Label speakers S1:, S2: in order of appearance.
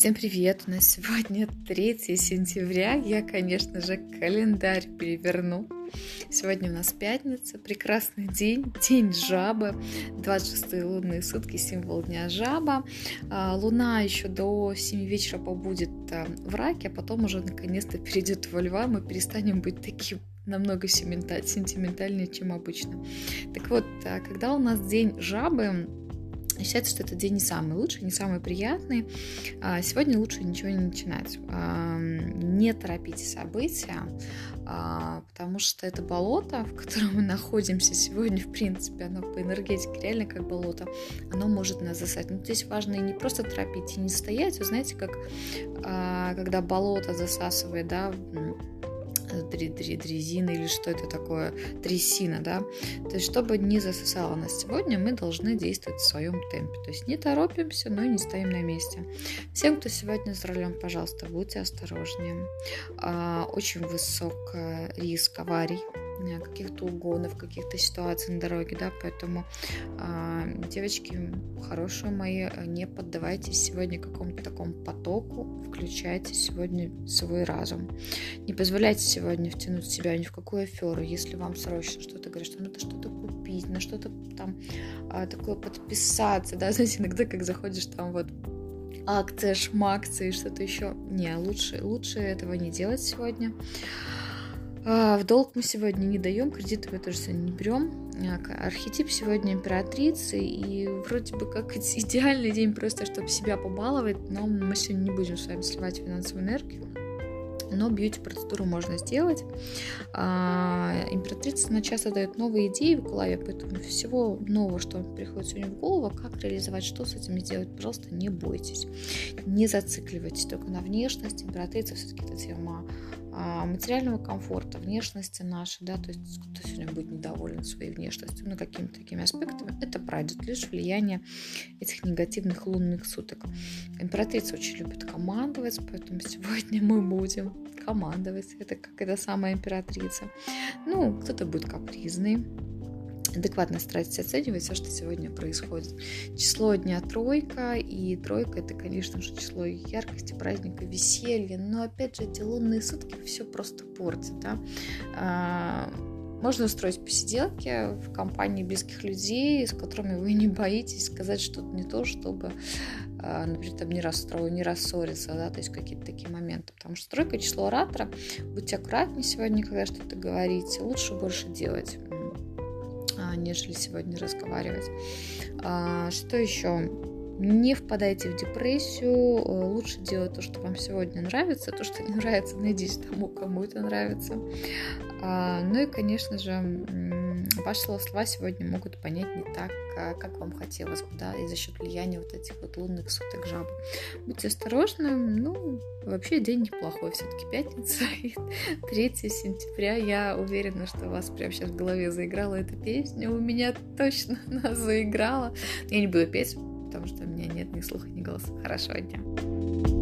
S1: Всем привет! У нас сегодня 3 сентября. Я, конечно же, календарь переверну. Сегодня у нас пятница, прекрасный день, день жабы, 26 лунные сутки, символ дня жаба. А, луна еще до 7 вечера побудет а, в раке, а потом уже наконец-то перейдет во льва, мы перестанем быть таким намного сентиментальнее, чем обычно. Так вот, а, когда у нас день жабы, Считается, что этот день не самый лучший, не самый приятный. А, сегодня лучше ничего не начинать. Не торопите события, а, потому что это болото, в котором мы находимся сегодня, в принципе, оно по энергетике реально как болото, оно может нас засать. Но здесь важно и не просто торопить, и не стоять, вы знаете, как а, когда болото засасывает, да, дрезина или что это такое, трясина, да. То есть, чтобы не засосало нас сегодня, мы должны действовать в своем темпе. То есть, не торопимся, но и не стоим на месте. Всем, кто сегодня за рулем, пожалуйста, будьте осторожнее. А, очень высок риск аварий Э, каких-то угонов, каких-то ситуаций на дороге, да, поэтому, э, девочки, хорошие мои, не поддавайтесь сегодня какому-то такому потоку, включайте сегодня свой разум. Не позволяйте сегодня втянуть себя ни в какую аферу, если вам срочно что-то говорят, что надо что-то купить, на что-то там э, такое подписаться, да, знаете, иногда как заходишь там вот акция, шмакция и что-то еще. Не, лучше, лучше этого не делать сегодня. А, в долг мы сегодня не даем, кредиты мы тоже сегодня не берем. А, архетип сегодня императрицы, и вроде бы как идеальный день просто, чтобы себя побаловать, но мы сегодня не будем с вами сливать финансовую энергию. Но бьюти-процедуру можно сделать. А, императрица она часто дает новые идеи в голове, поэтому всего нового, что приходит сегодня в голову, как реализовать, что с этим сделать, пожалуйста, не бойтесь. Не зацикливайтесь только на внешность. Императрица все-таки это тема материального комфорта, внешности нашей, да, то есть кто сегодня будет недоволен своей внешностью, ну, какими-то такими аспектами, это пройдет лишь влияние этих негативных лунных суток. Императрица очень любит командовать, поэтому сегодня мы будем командовать, это как эта самая императрица. Ну, кто-то будет капризный, адекватно старайтесь оценивать все, что сегодня происходит. Число дня тройка, и тройка это, конечно же, число яркости, праздника, веселья, но опять же эти лунные сутки все просто портят, да. А, можно устроить посиделки в компании близких людей, с которыми вы не боитесь сказать что-то не то, чтобы, а, например, там не расстроить, не рассориться, да, то есть какие-то такие моменты. Потому что тройка число оратора. Будьте аккуратнее сегодня, когда что-то говорите. Лучше больше делать нежели сегодня разговаривать. А, что еще? Не впадайте в депрессию, э, лучше делать то, что вам сегодня нравится, то, что не нравится, найдите тому, кому это нравится. А, ну и, конечно же, ваши слова сегодня могут понять не так, а, как вам хотелось бы, да, и за счет влияния вот этих вот лунных суток жабы. Будьте осторожны, ну, вообще день неплохой, все-таки пятница, 3 сентября, я уверена, что у вас прямо сейчас в голове заиграла эта песня, у меня точно она заиграла. Я не буду петь, потому что у меня нет ни слуха, ни голоса. Хорошего дня.